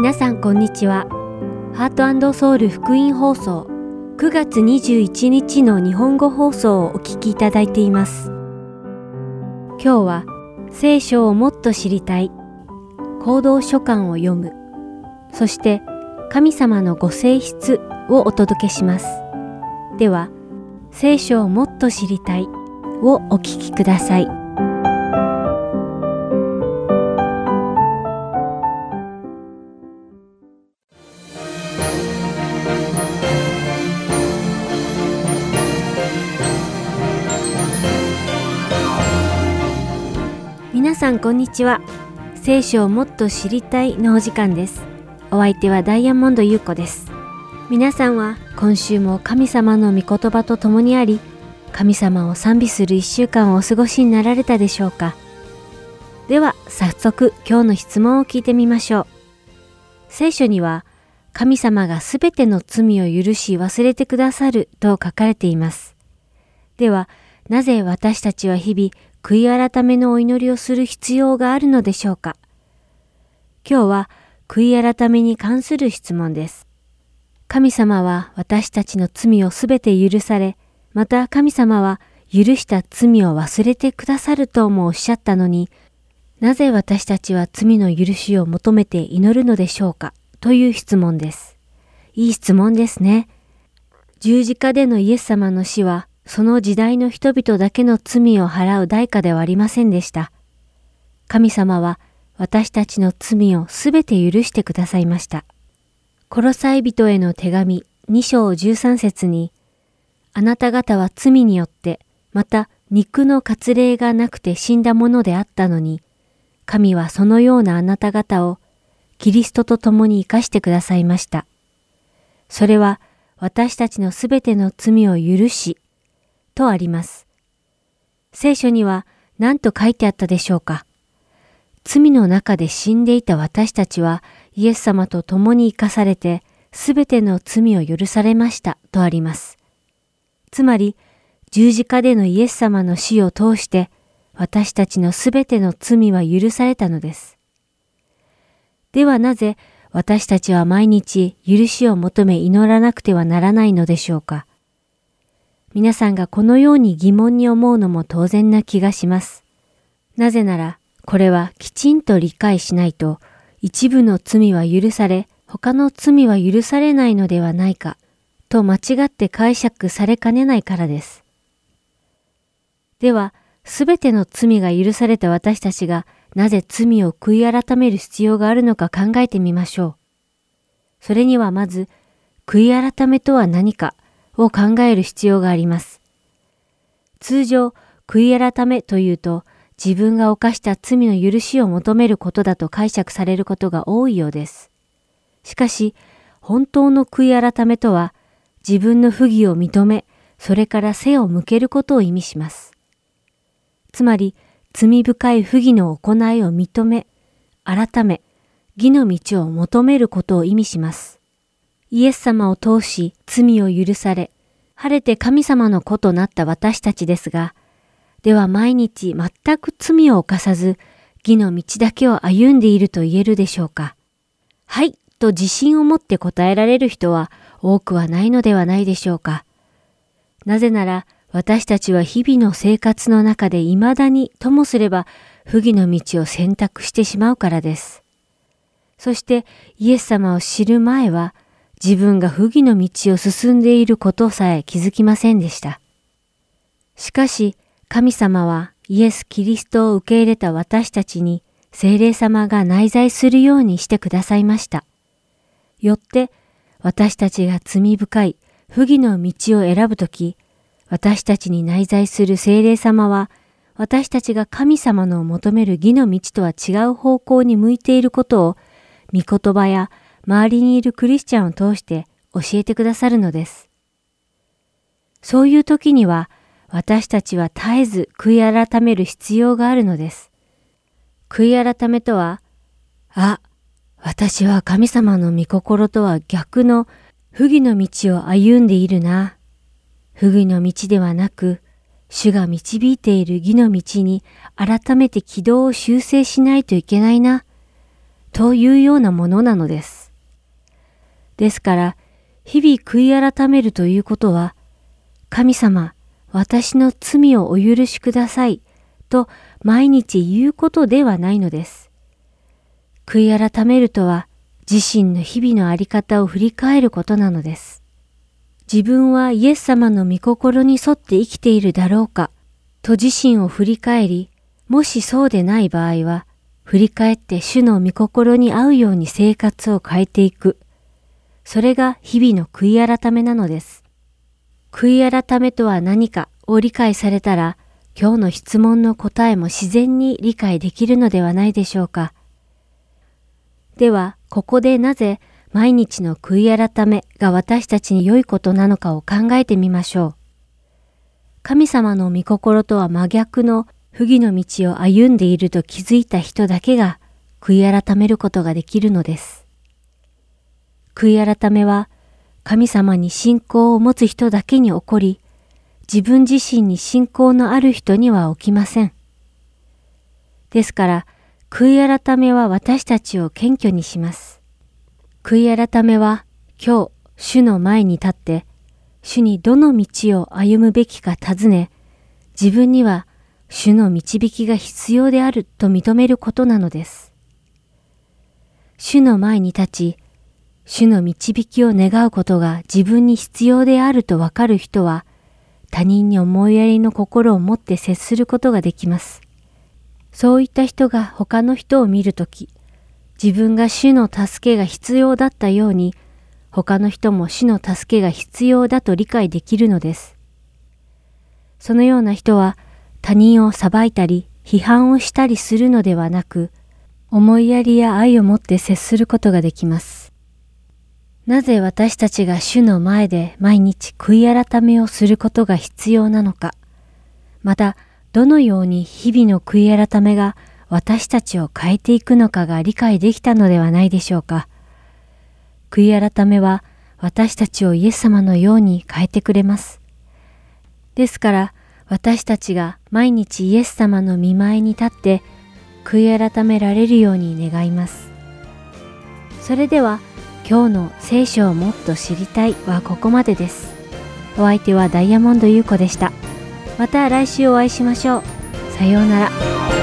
皆さんこんにちは。ハートソウル福音放送9月21日の日本語放送をお聞きいただいています。今日は聖書をもっと知りたい行動書簡を読むそして神様のご性質をお届けします。では聖書をもっと知りたいをお聞きください。さんこんにちは。聖書をもっと知りたいのお時間です。お相手はダイヤモンド優子です。皆さんは今週も神様の御言葉と共にあり、神様を賛美する一週間をお過ごしになられたでしょうか。では早速今日の質問を聞いてみましょう。聖書には神様がすべての罪を許し忘れてくださると書かれています。ではなぜ私たちは日々悔い改めのお祈りをする必要があるのでしょうか今日は悔い改めに関する質問です。神様は私たちの罪をすべて許され、また神様は許した罪を忘れてくださるともおっしゃったのに、なぜ私たちは罪の許しを求めて祈るのでしょうかという質問です。いい質問ですね。十字架でのイエス様の死は、その時代の人々だけの罪を払う代価ではありませんでした。神様は私たちの罪をすべて許してくださいました。コロサイ人への手紙2章13節に、あなた方は罪によって、また肉の割礼がなくて死んだものであったのに、神はそのようなあなた方をキリストと共に生かしてくださいました。それは私たちのすべての罪を許し、とあります。聖書には何と書いてあったでしょうか罪の中で死んでいた私たちはイエス様と共に生かされてすべての罪を許されましたとあります。つまり十字架でのイエス様の死を通して私たちのすべての罪は許されたのです。ではなぜ私たちは毎日許しを求め祈らなくてはならないのでしょうか皆さんがこのように疑問に思うのも当然な気がします。なぜなら、これはきちんと理解しないと、一部の罪は許され、他の罪は許されないのではないか、と間違って解釈されかねないからです。では、すべての罪が許された私たちが、なぜ罪を悔い改める必要があるのか考えてみましょう。それにはまず、悔い改めとは何か、を考える必要があります。通常、悔い改めというと、自分が犯した罪の許しを求めることだと解釈されることが多いようです。しかし、本当の悔い改めとは、自分の不義を認め、それから背を向けることを意味します。つまり、罪深い不義の行いを認め、改め、義の道を求めることを意味します。イエス様を通し罪を許され、晴れて神様の子となった私たちですが、では毎日全く罪を犯さず、義の道だけを歩んでいると言えるでしょうか。はい、と自信を持って答えられる人は多くはないのではないでしょうか。なぜなら、私たちは日々の生活の中で未だにともすれば不義の道を選択してしまうからです。そしてイエス様を知る前は、自分が不義の道を進んでいることさえ気づきませんでした。しかし、神様はイエス・キリストを受け入れた私たちに精霊様が内在するようにしてくださいました。よって、私たちが罪深い不義の道を選ぶとき、私たちに内在する精霊様は、私たちが神様の求める義の道とは違う方向に向いていることを、御言葉や周りにいるクリスチャンを通して教えてくださるのです。そういう時には私たちは絶えず悔い改める必要があるのです。悔い改めとは、あ、私は神様の御心とは逆の不義の道を歩んでいるな。不義の道ではなく、主が導いている義の道に改めて軌道を修正しないといけないな。というようなものなのです。ですから、日々悔い改めるということは、神様、私の罪をお許しくださいと毎日言うことではないのです。悔い改めるとは自身の日々のあり方を振り返ることなのです。自分はイエス様の御心に沿って生きているだろうかと自身を振り返り、もしそうでない場合は、振り返って主の御心に合うように生活を変えていく。それが日々の悔い改めなのです。悔い改めとは何かを理解されたら、今日の質問の答えも自然に理解できるのではないでしょうか。では、ここでなぜ毎日の悔い改めが私たちに良いことなのかを考えてみましょう。神様の御心とは真逆の不義の道を歩んでいると気づいた人だけが悔い改めることができるのです。悔い改めは神様に信仰を持つ人だけに起こり、自分自身に信仰のある人には起きません。ですから、悔い改めは私たちを謙虚にします。悔い改めは今日、主の前に立って、主にどの道を歩むべきか尋ね、自分には主の導きが必要であると認めることなのです。主の前に立ち、主の導きを願うことが自分に必要であるとわかる人は、他人に思いやりの心を持って接することができます。そういった人が他の人を見るとき、自分が主の助けが必要だったように、他の人も主の助けが必要だと理解できるのです。そのような人は他人を裁いたり批判をしたりするのではなく、思いやりや愛を持って接することができます。なぜ私たちが主の前で毎日悔い改めをすることが必要なのか、またどのように日々の悔い改めが私たちを変えていくのかが理解できたのではないでしょうか。悔い改めは私たちをイエス様のように変えてくれます。ですから私たちが毎日イエス様の見舞いに立って悔い改められるように願います。それでは今日の聖書をもっと知りたいはここまでです。お相手はダイヤモンド優子でした。また来週お会いしましょう。さようなら。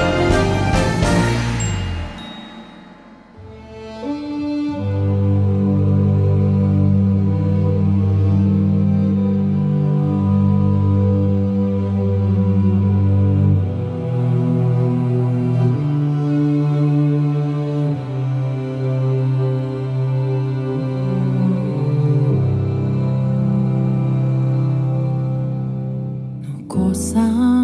我三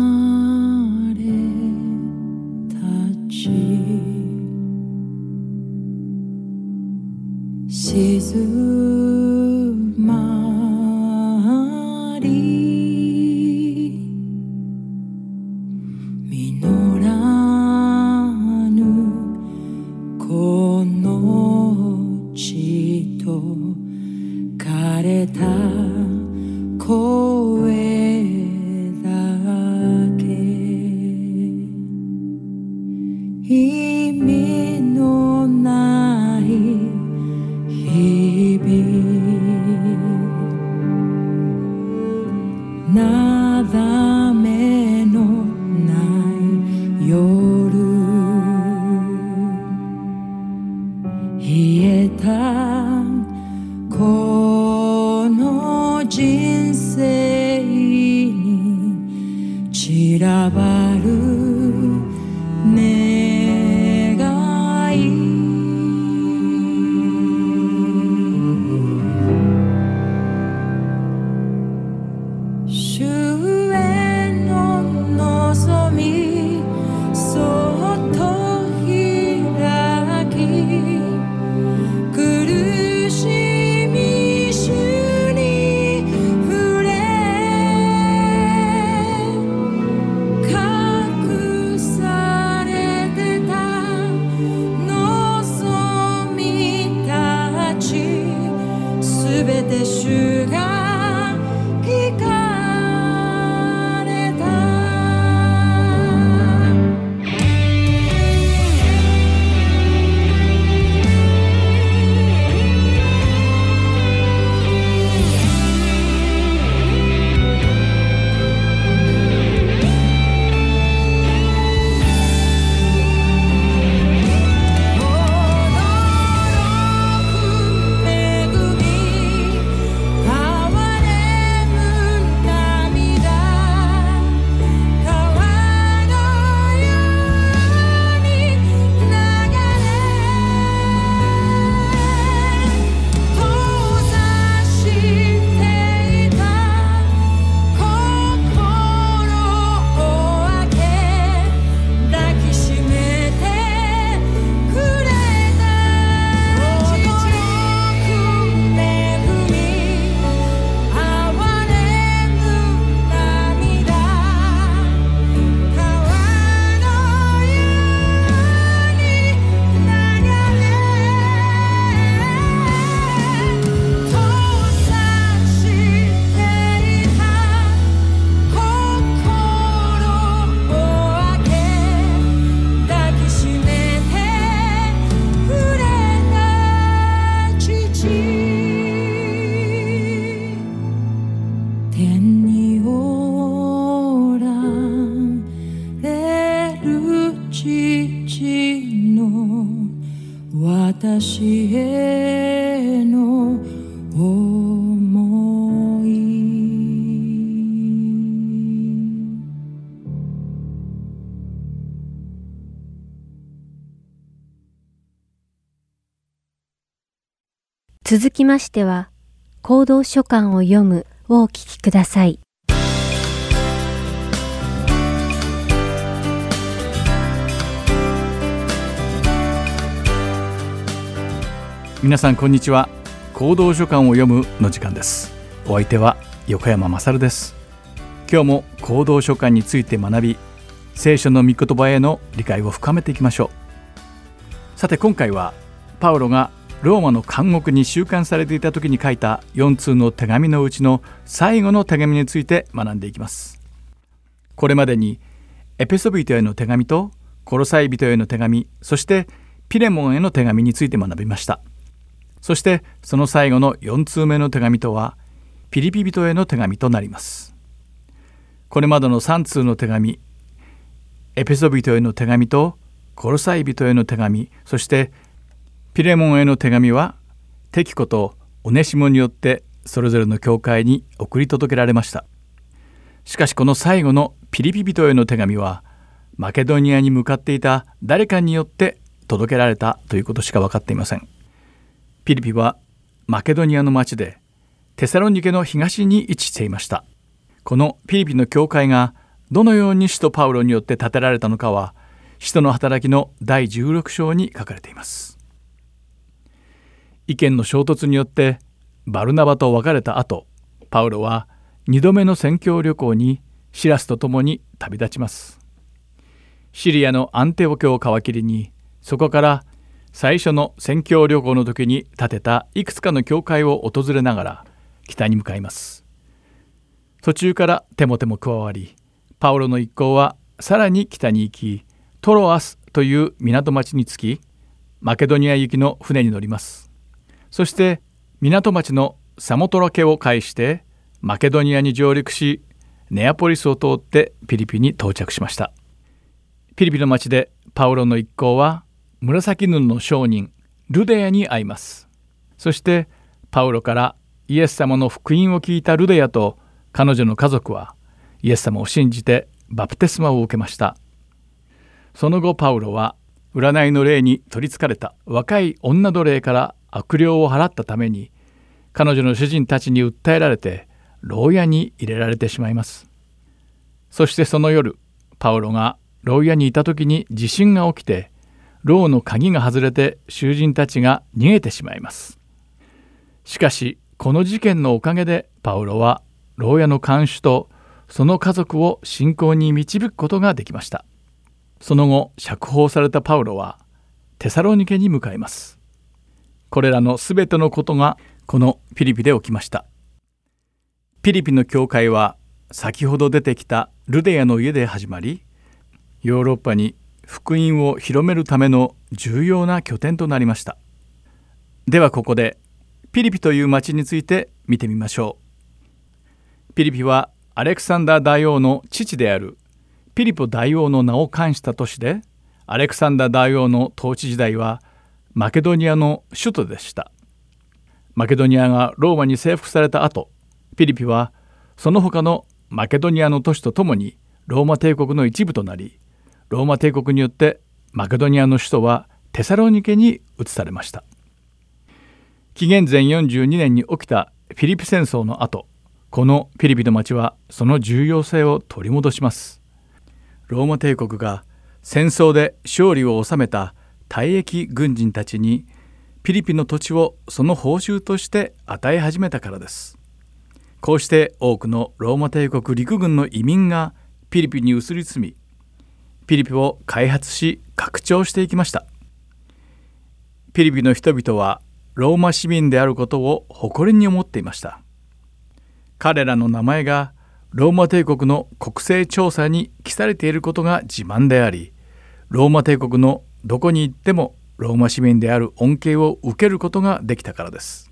続きましては、行動書簡を読むをお聞きください。皆さんこんにちは。行動書簡を読むの時間です。お相手は横山まさるです。今日も行動書簡について学び聖書の御言葉への理解を深めていきましょう。さて今回はパウロがローマの監獄に収監されていた時に書いた4通の手紙のうちの最後の手紙について学んでいきます。これまでにエペソビトへの手紙とコロサイ人への手紙そしてピレモンへの手紙について学びました。そしてその最後の4通目の手紙とはピリピ人への手紙となります。これまでの3通の手紙エペソ人への手紙とコロサイ人への手紙そしてピレモンへの手紙はテキコとオネシモによってそれぞれの教会に送り届けられました。しかしこの最後のピリピ人への手紙はマケドニアに向かっていた誰かによって届けられたということしか分かっていません。ピリピはマケドニアの町でテサロニケの東に位置していました。このピリピの教会がどのように使徒パウロによって建てられたのかは使徒の働きの第16章に書かれています。意見の衝突によってバルナバと別れた後パウロは2度目の宣教旅行にシラスと共に旅立ちます。シリアのアンテオ家を皮切りにそこから最初の宣教旅行の時に建てたいくつかの教会を訪れながら北に向かいます。途中からテモテも加わりパウロの一行はさらに北に行きトロアスという港町に着きマケドニア行きの船に乗ります。そして港町のサモトラ家を介してマケドニアに上陸しネアポリスを通ってピリピに到着しました。ピリピの町でパウロの一行は紫布の商人ルデアに会います。そしてパウロからイエス様の福音を聞いたルデアと彼女の家族はイエス様を信じてバプテスマを受けました。その後パウロは占いの霊に取りつかれた若い女奴隷から悪霊を払ったために彼女の主人たちに訴えられて牢屋に入れられてしまいます。そしてその夜パウロが牢屋にいた時に地震が起きて牢の鍵が外れて囚人たちが逃げてしまいます。しかしこの事件のおかげでパウロは牢屋の看守とその家族を信仰に導くことができました。その後釈放されたパウロはテサロニケに向かいます。これらのすべてのことがこのピリピで起きました。ピリピの教会は先ほど出てきたルデアの家で始まりヨーロッパに福音を広めるための重要な拠点となりました。ではここでピリピという町について見てみましょう。ピリピはアレクサンダー大王の父であるピリポ大王の名を冠した都市でアレクサンダー大王の統治時代はマケドニアの首都でした。マケドニアがローマに征服された後ピリピはその他のマケドニアの都市とともにローマ帝国の一部となりローマ帝国によってマケドニアの首都はテサロニケに移されました。紀元前42年に起きたフィリピ戦争の後このフィリピの町はその重要性を取り戻します。ローマ帝国が戦争で勝利を収めた退役軍人たちにフィリピの土地をその報酬として与え始めたからです。こうして多くのローマ帝国陸軍の移民がフィリピに移り住みピリピを開発し拡張していきました。ピリピの人々はローマ市民であることを誇りに思っていました。彼らの名前がローマ帝国の国勢調査に記されていることが自慢でありローマ帝国のどこに行ってもローマ市民である恩恵を受けることができたからです。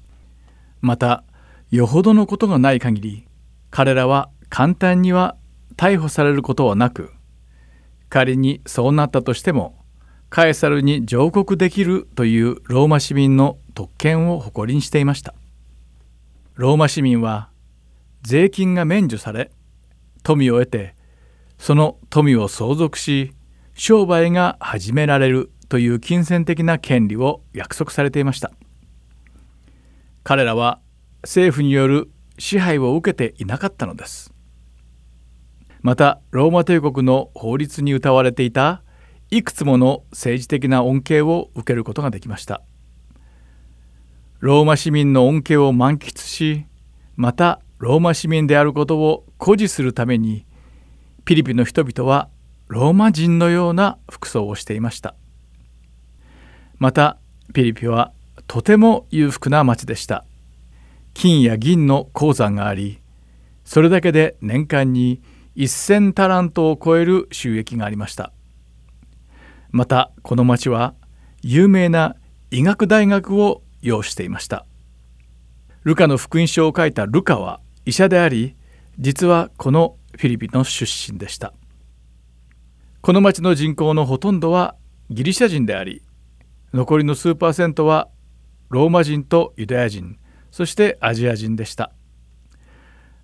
またよほどのことがない限り彼らは簡単には逮捕されることはなく仮にそうなったとしてもカエサルに上告できるというローマ市民の特権を誇りにしていました。ローマ市民は税金が免除され富を得てその富を相続し商売が始められるという金銭的な権利を約束されていました。彼らは政府による支配を受けていなかったのです。またローマ帝国の法律に謳われていたいくつもの政治的な恩恵を受けることができました。ローマ市民の恩恵を満喫しまたローマ市民であることを誇示するためにピリピの人々はローマ人のような服装をしていました。またピリピはとても裕福な町でした。金や銀の鉱山がありそれだけで年間に1,000タラントを超える収益がありました。またこの町は有名な医学大学を要していました。ルカの福音書を書いたルカは医者であり実はこのフィリピンの出身でした。この町の人口のほとんどはギリシャ人であり残りの数パーセントはローマ人とユダヤ人そしてアジア人でした。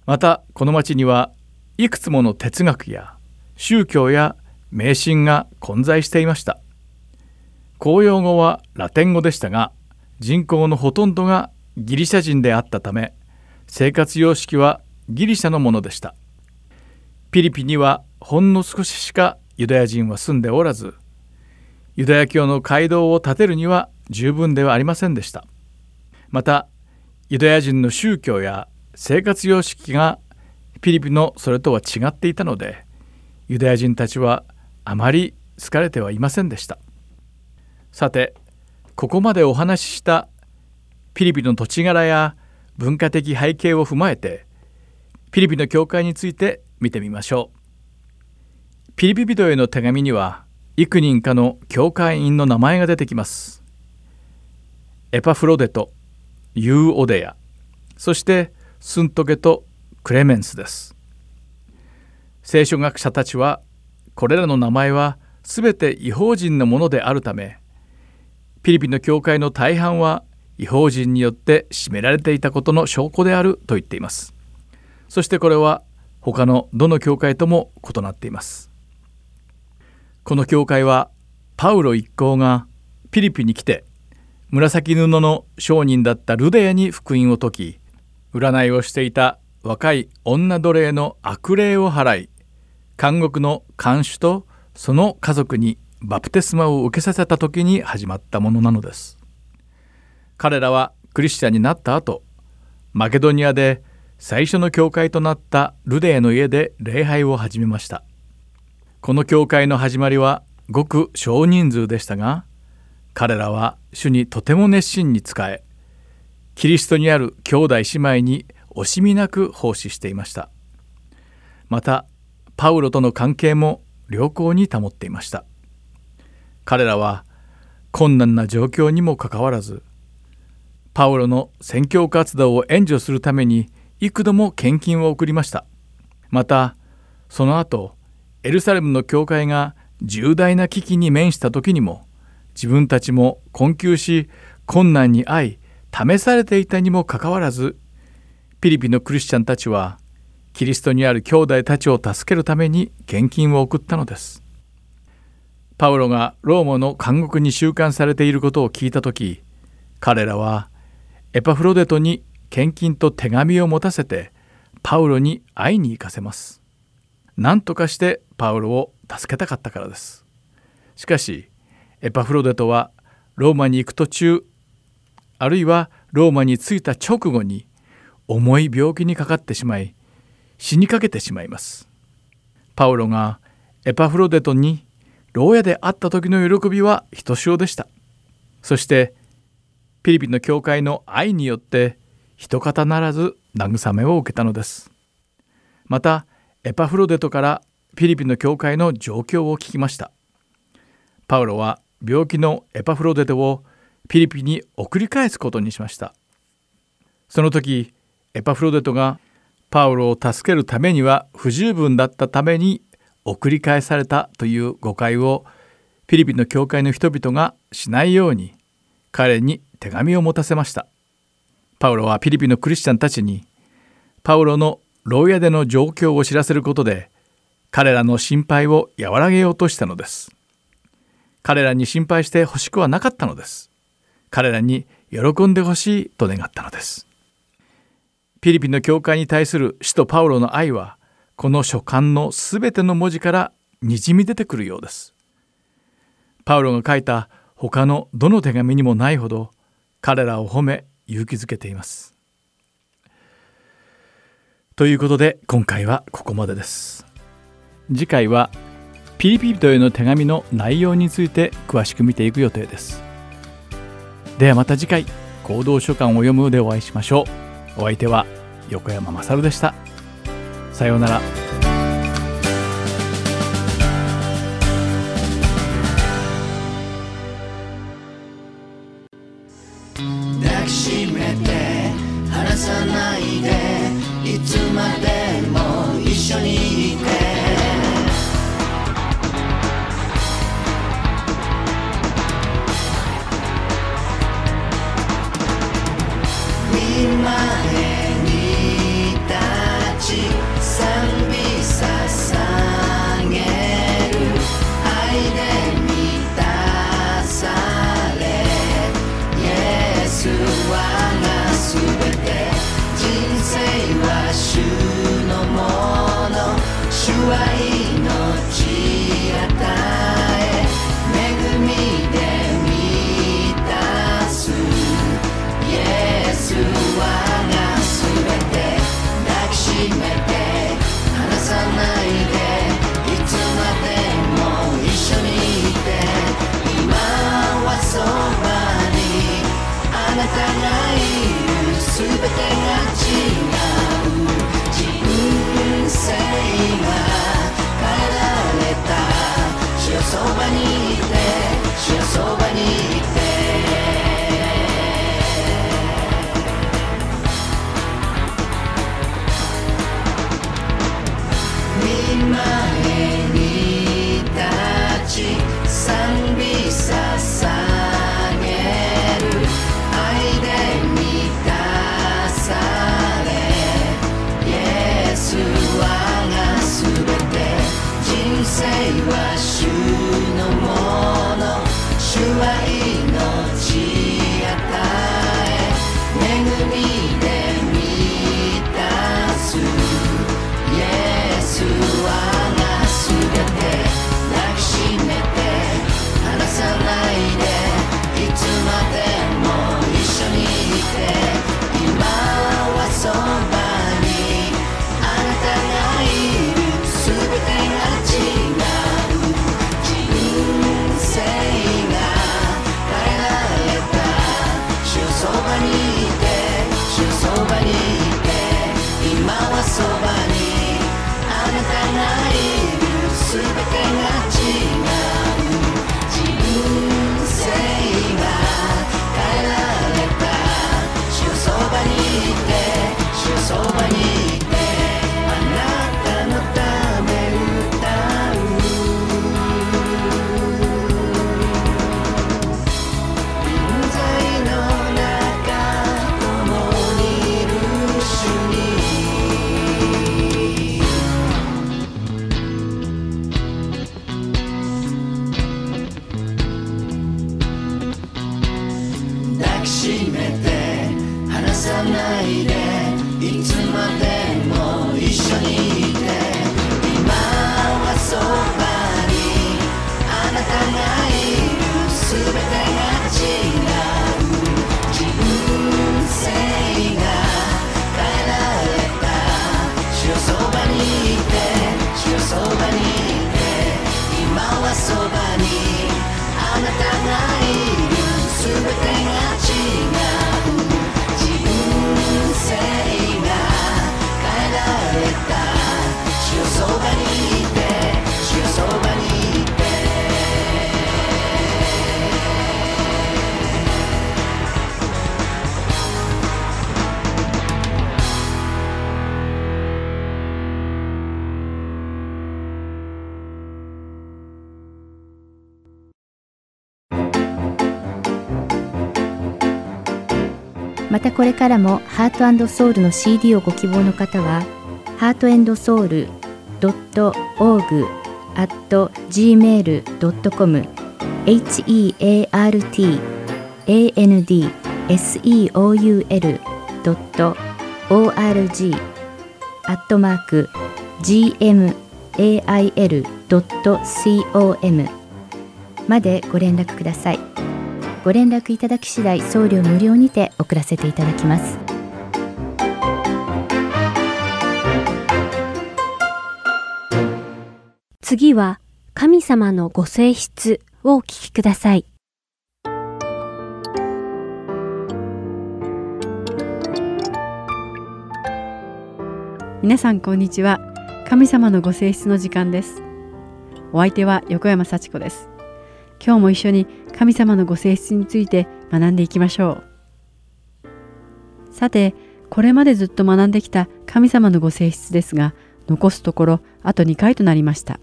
またこの町にはいくつもの哲学や宗教や迷信が混在していました。公用語はラテン語でしたが人口のほとんどがギリシャ人であったため生活様式はギリシャのものでした。ピリピにはほんの少ししかユダヤ人は住んでおらずユダヤ教の街道を建てるには十分ではありませんでした。またユダヤ人の宗教や生活様式がピリピのそれとは違っていたのでユダヤ人たちはあまり好かれてはいませんでした。さてここまでお話ししたピリピの土地柄や文化的背景を踏まえてピリピの教会について見てみましょう。ピリピ人への手紙には幾人かの教会員の名前が出てきます。エパフロデトユーオデヤそしてスントゲとクレメンスです。聖書学者たちはこれらの名前は全て違法人のものであるためピリピの教会の大半は違法人によって占められていたことの証拠であると言っています。そしてこれは他のどの教会とも異なっています。この教会はパウロ一行がピリピに来て紫布の商人だったルデアに福音を説き占いをしていた若い女奴隷の悪霊を払い監獄の看守とその家族にバプテスマを受けさせた時に始まったものなのです。彼らはクリスチャンになった後マケドニアで最初の教会となったルデーの家で礼拝を始めました。この教会の始まりはごく少人数でしたが彼らは主にとても熱心に仕えキリストにある兄弟姉妹に惜しみなく奉仕していました。またパウロとの関係も良好に保っていました。彼らは困難な状況にもかかわらずパウロの宣教活動を援助するために幾度も献金を送りました。またその後エルサレムの教会が重大な危機に面した時にも自分たちも困窮し困難に遭い試されていたにもかかわらずピリピのクリスチャンたちはキリストにある兄弟たちを助けるために献金を送ったのです。パウロがローマの監獄に収監されていることを聞いた時彼らはエパフロデトに献金と手紙を持たせてパウロに会いに行かせます。何とかしてパウロを助けたかったからです。しかしエパフロデトはローマに行く途中あるいはローマに着いた直後に重い病気にかかってしまい死にかけてしまいます。パウロがエパフロデトに牢屋で会った時の喜びはひとしおでした。そしてピリピンの教会の愛によって一方ならず慰めを受けたのです。またエパフロデトからフィリピンの教会の状況を聞きました。パウロは病気のエパフロデトをピリピに送り返すことにしました。その時エパフロデトがパウロを助けるためには不十分だったために送り返されたという誤解をフィリピンの教会の人々がしないように彼に手紙を持たせました。パウロはフィリピンのクリスチャンたちにパウロの牢屋での状況を知らせることで彼らの心配を和らげようとしたのです。彼らに心配してほしくはなかったのです。彼らに喜んでほしいと願ったのです。フィリピンの教会に対する使徒パウロの愛はこの書簡のすべての文字からにじみ出てくるようです。パウロが書いた他のどの手紙にもないほど彼らを褒め勇気づけています。ということで今回はここまでです。次回はピリピリとへの手紙の内容について詳しく見ていく予定です。ではまた次回行動書簡を読むでお会いしましょう。お相手は横山まさるでした。さようなら。主よまたこれからもハートソウルの CD をご希望の方は、ハートソウル .org at gmail.com heart and seoul org アットマーク gmail.com までご連絡ください。ご連絡いただき次第送料無料にて送らせていただきます。次は神様のご性質をお聞きください。皆さんこんにちは神様のご性質の時間ですお相手は横山幸子です今日も一緒に神様のご性質について学んでいきましょう。さてこれまでずっと学んできた神様のご性質ですが残すところあと2回となりました。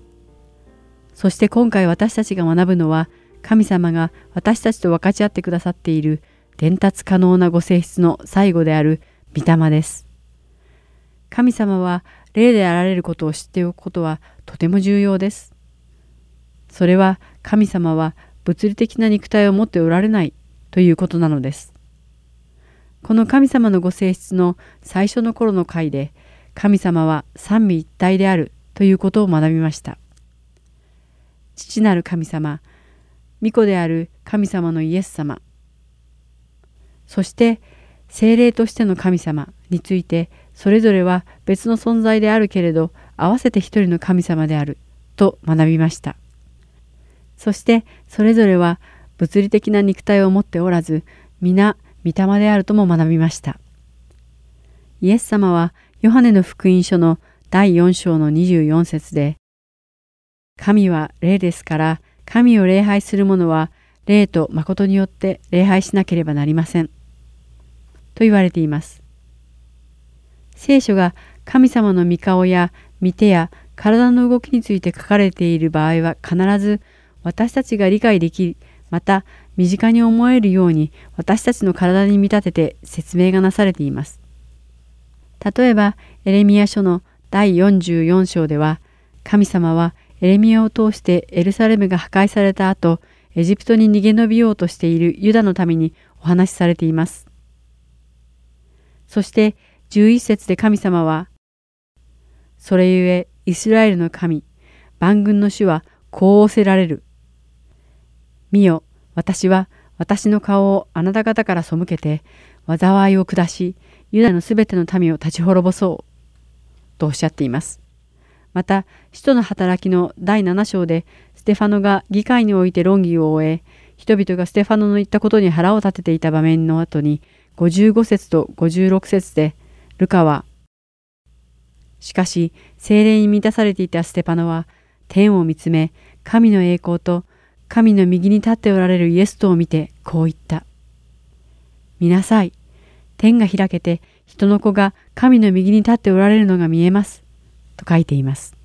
そして今回私たちが学ぶのは神様が私たちと分かち合ってくださっている伝達可能なご性質の最後である御霊です。神様は霊であられることを知っておくことはとても重要です。それは神様は物理的な肉体を持っておられないということなのです。この神様のご性質の最初の頃の回で神様は三位一体であるということを学びました。父なる神様、御子である神様のイエス様、そして精霊としての神様についてそれぞれは別の存在であるけれど合わせて一人の神様であると学びましたそしてそれぞれは物理的な肉体を持っておらず皆御霊であるとも学びました。イエス様はヨハネの福音書の第4章の24節で神は霊ですから神を礼拝する者は霊と誠によって礼拝しなければなりません。と言われています。聖書が神様の御顔や御手や体の動きについて書かれている場合は必ず私たちが理解できまた身近に思えるように私たちの体に見立てて説明がなされています。例えばエレミア書の第44章では神様はエレミアを通してエルサレムが破壊された後エジプトに逃げ延びようとしているユダのためにお話しされています。そして11節で神様は、それゆえイスラエルの神、万軍の主はこう仰せられる。見よ、私は私の顔をあなた方から背けて、災いを下し、ユダのすべての民を立ち滅ぼそう。とおっしゃっています。また、使徒の働きの第7章で、ステファノが議会において論議を終え、人々がステファノの言ったことに腹を立てていた場面の後に、55節と56節で、ルカは、しかし精霊に満たされていたステパノは天を見つめ神の栄光と神の右に立っておられるイエスとを見てこう言った。見なさい。天が開けて人の子が神の右に立っておられるのが見えます。と書いています。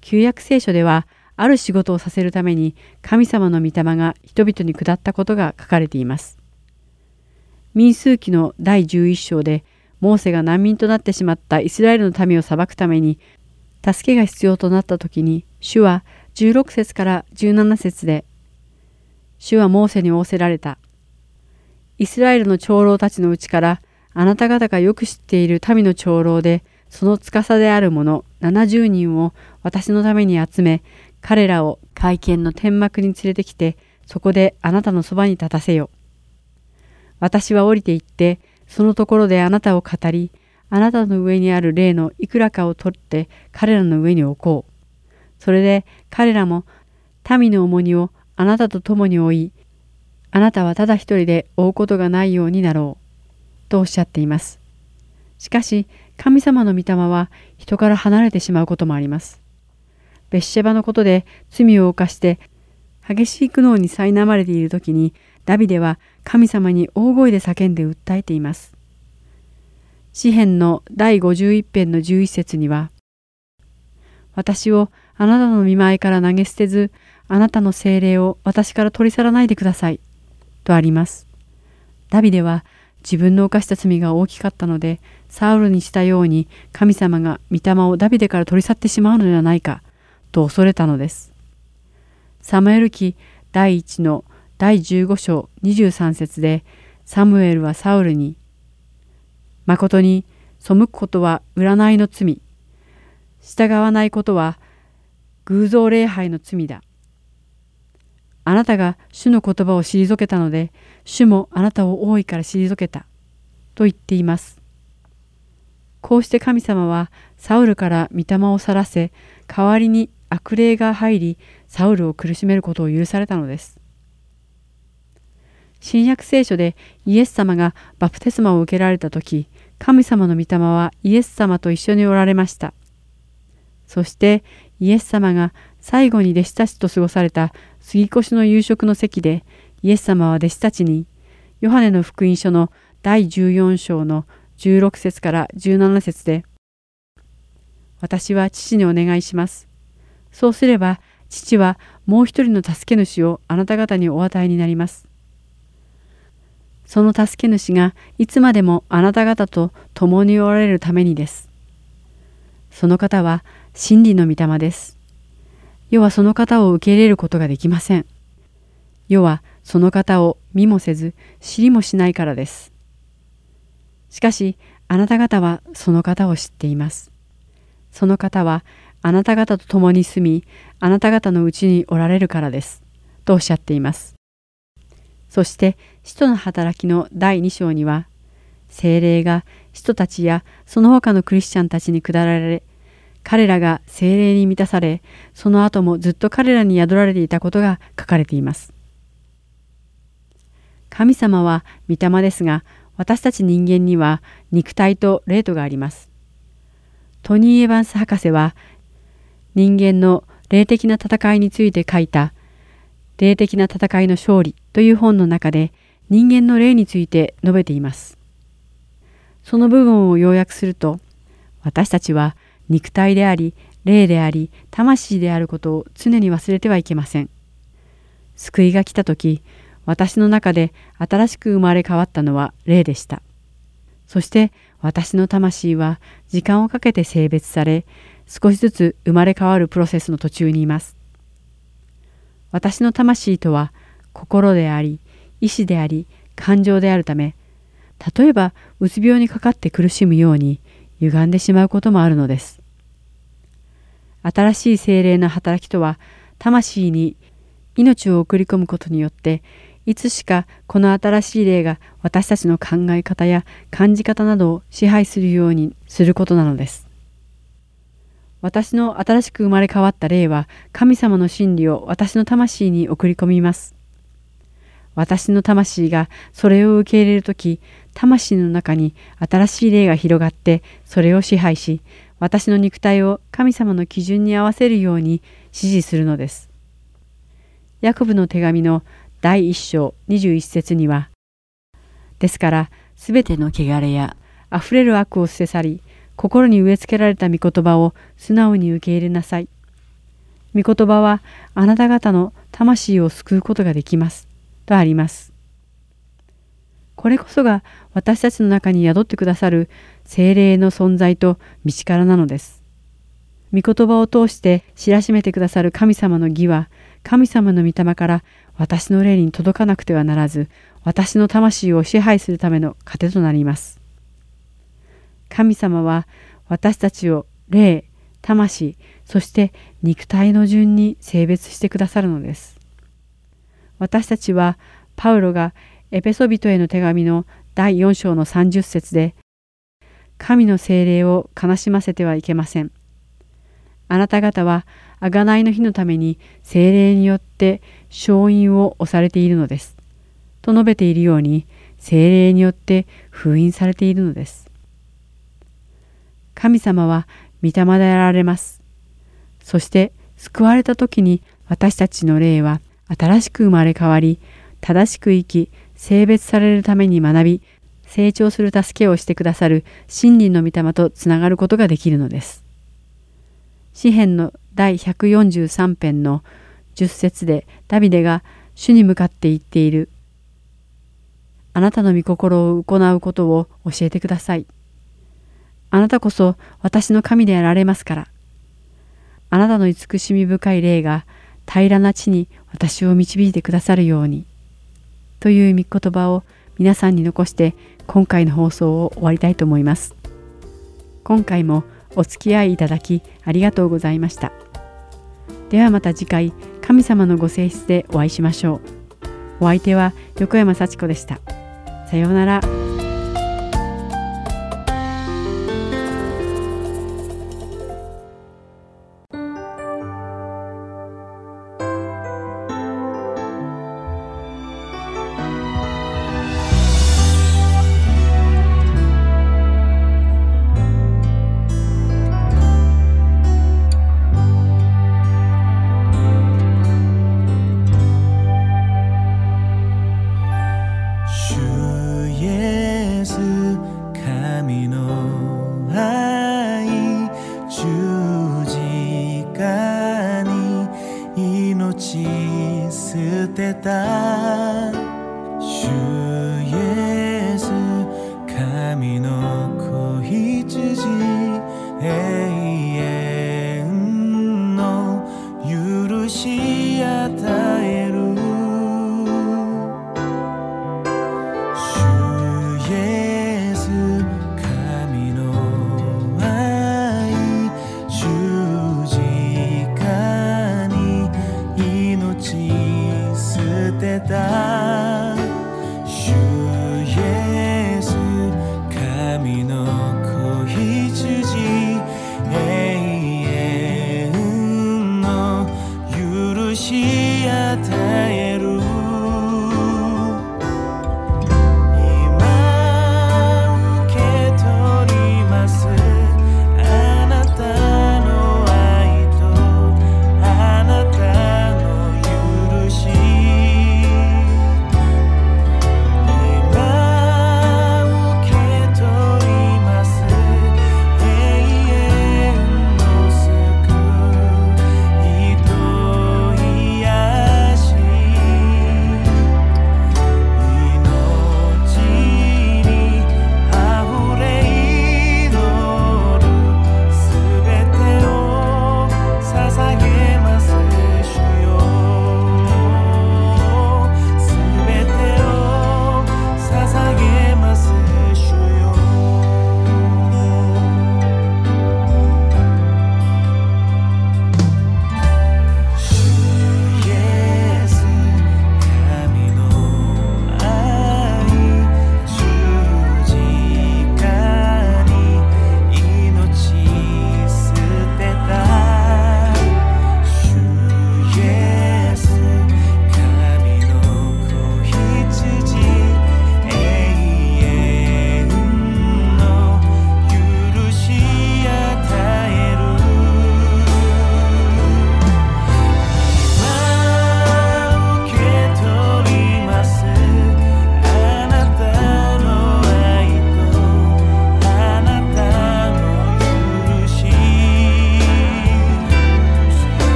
旧約聖書ではある仕事をさせるために神様の御霊が人々に下ったことが書かれています。民数記の第11章でモーセが難民となってしまったイスラエルの民を裁くために助けが必要となった時に主は16節から17節で主はモーセに仰せられた。イスラエルの長老たちのうちからあなた方がよく知っている民の長老でその司である者70人を私のために集め彼らを会見の天幕に連れてきてそこであなたのそばに立たせよ。私は降りて行って、そのところであなたを語り、あなたの上にある霊のいくらかを取って彼らの上に置こう。それで彼らも民の重荷をあなたと共に負い、あなたはただ一人で追うことがないようになろう。とおっしゃっています。しかし、神様の御霊は人から離れてしまうこともあります。ベッシェバのことで罪を犯して激しい苦悩に苛まれている時にダビデは神様に大声で叫んで訴えています。詩篇の第51編の11節には、私をあなたの見舞いから投げ捨てず、あなたの精霊を私から取り去らないでください。とあります。ダビデは自分の犯した罪が大きかったので、サウルにしたように神様が御霊をダビデから取り去ってしまうのではないか、と恐れたのです。サムエル記第1の第15章23節で、サムエルはサウルに、誠に背くことは占いの罪、従わないことは偶像礼拝の罪だ。あなたが主の言葉を退けたので、主もあなたを多いから退けた。と言っています。こうして神様はサウルから御霊を去らせ、代わりに悪霊が入り、サウルを苦しめることを許されたのです。新約聖書でイエス様がバプテスマを受けられた時、神様の御霊はイエス様と一緒におられました。そしてイエス様が最後に弟子たちと過ごされた杉越の夕食の席でイエス様は弟子たちにヨハネの福音書の第14章の16節から17節で私は父にお願いします。そうすれば父はもう一人の助け主をあなた方にお与えになります。その助け主がいつまでもあなた方と共におられるためにです。その方は真理の御霊です。世はその方を受け入れることができません。世はその方を見もせず知りもしないからです。しかしあなた方はその方を知っています。その方はあなた方と共に住み、あなた方のうちにおられるからです。とおっしゃっています。そして、使徒の働きの第2章には、精霊が使徒たちやその他のクリスチャンたちに下られ、彼らが精霊に満たされ、その後もずっと彼らに宿られていたことが書かれています。神様は御霊ですが、私たち人間には肉体と霊とがあります。トニー・エヴァンス博士は、人間の霊的な戦いについて書いた、霊的な戦いの勝利という本の中で、人間の霊について述べています。その部分を要約すると、私たちは肉体であり、霊であり、魂であることを常に忘れてはいけません。救いが来た時、私の中で新しく生まれ変わったのは霊でした。そして私の魂は時間をかけて性別され、少しずつ生まれ変わるプロセスの途中にいます。私の魂とは心であり、意志であり、感情であるため、例えばうつ病にかかって苦しむように歪んでしまうこともあるのです。新しい精霊の働きとは魂に命を送り込むことによっていつしかこの新しい霊が私たちの考え方や感じ方などを支配するようにすることなのです。私の新しく生まれ変わった霊は神様の真理を私の魂に送り込みます。私の魂がそれを受け入れるとき、魂の中に新しい霊が広がってそれを支配し、私の肉体を神様の基準に合わせるように指示するのです。ヤコブの手紙の第1章21節には、ですから、すべての汚れや溢れる悪を捨て去り、心に植え付けられた御言葉を素直に受け入れなさい。御言葉はあなた方の魂を救うことができます。とあります。これこそが私たちの中に宿ってくださる精霊の存在と道からなのです。御言葉を通して知らしめてくださる神様の義は神様の御霊から私の霊に届かなくてはならず私の魂を支配するための糧となります。神様は私たちを霊、魂、そして肉体の順に性別してくださるのです。私たちはパウロがエペソビトへの手紙の第4章の30節で神の精霊を悲しませてはいけません。あなた方は贖いの日のために精霊によって勝因を押されているのです。と述べているように精霊によって封印されているのです。神様は御霊であられます。そして救われた時に私たちの霊は新しく生まれ変わり、正しく生き、性別されるために学び、成長する助けをしてくださる真理の御霊とつながることができるのです。詩篇の第143編の10節でダビデが主に向かって言っている。あなたの御心を行うことを教えてください。あなたこそ私の神であられますから。あなたの慈しみ深い霊が平らな地に私を導いてくださるように。という御言葉を皆さんに残して今回の放送を終わりたいと思います。今回もお付き合いいただきありがとうございました。ではまた次回神様のご性質でお会いしましょう。お相手は横山幸子でした。さようなら。「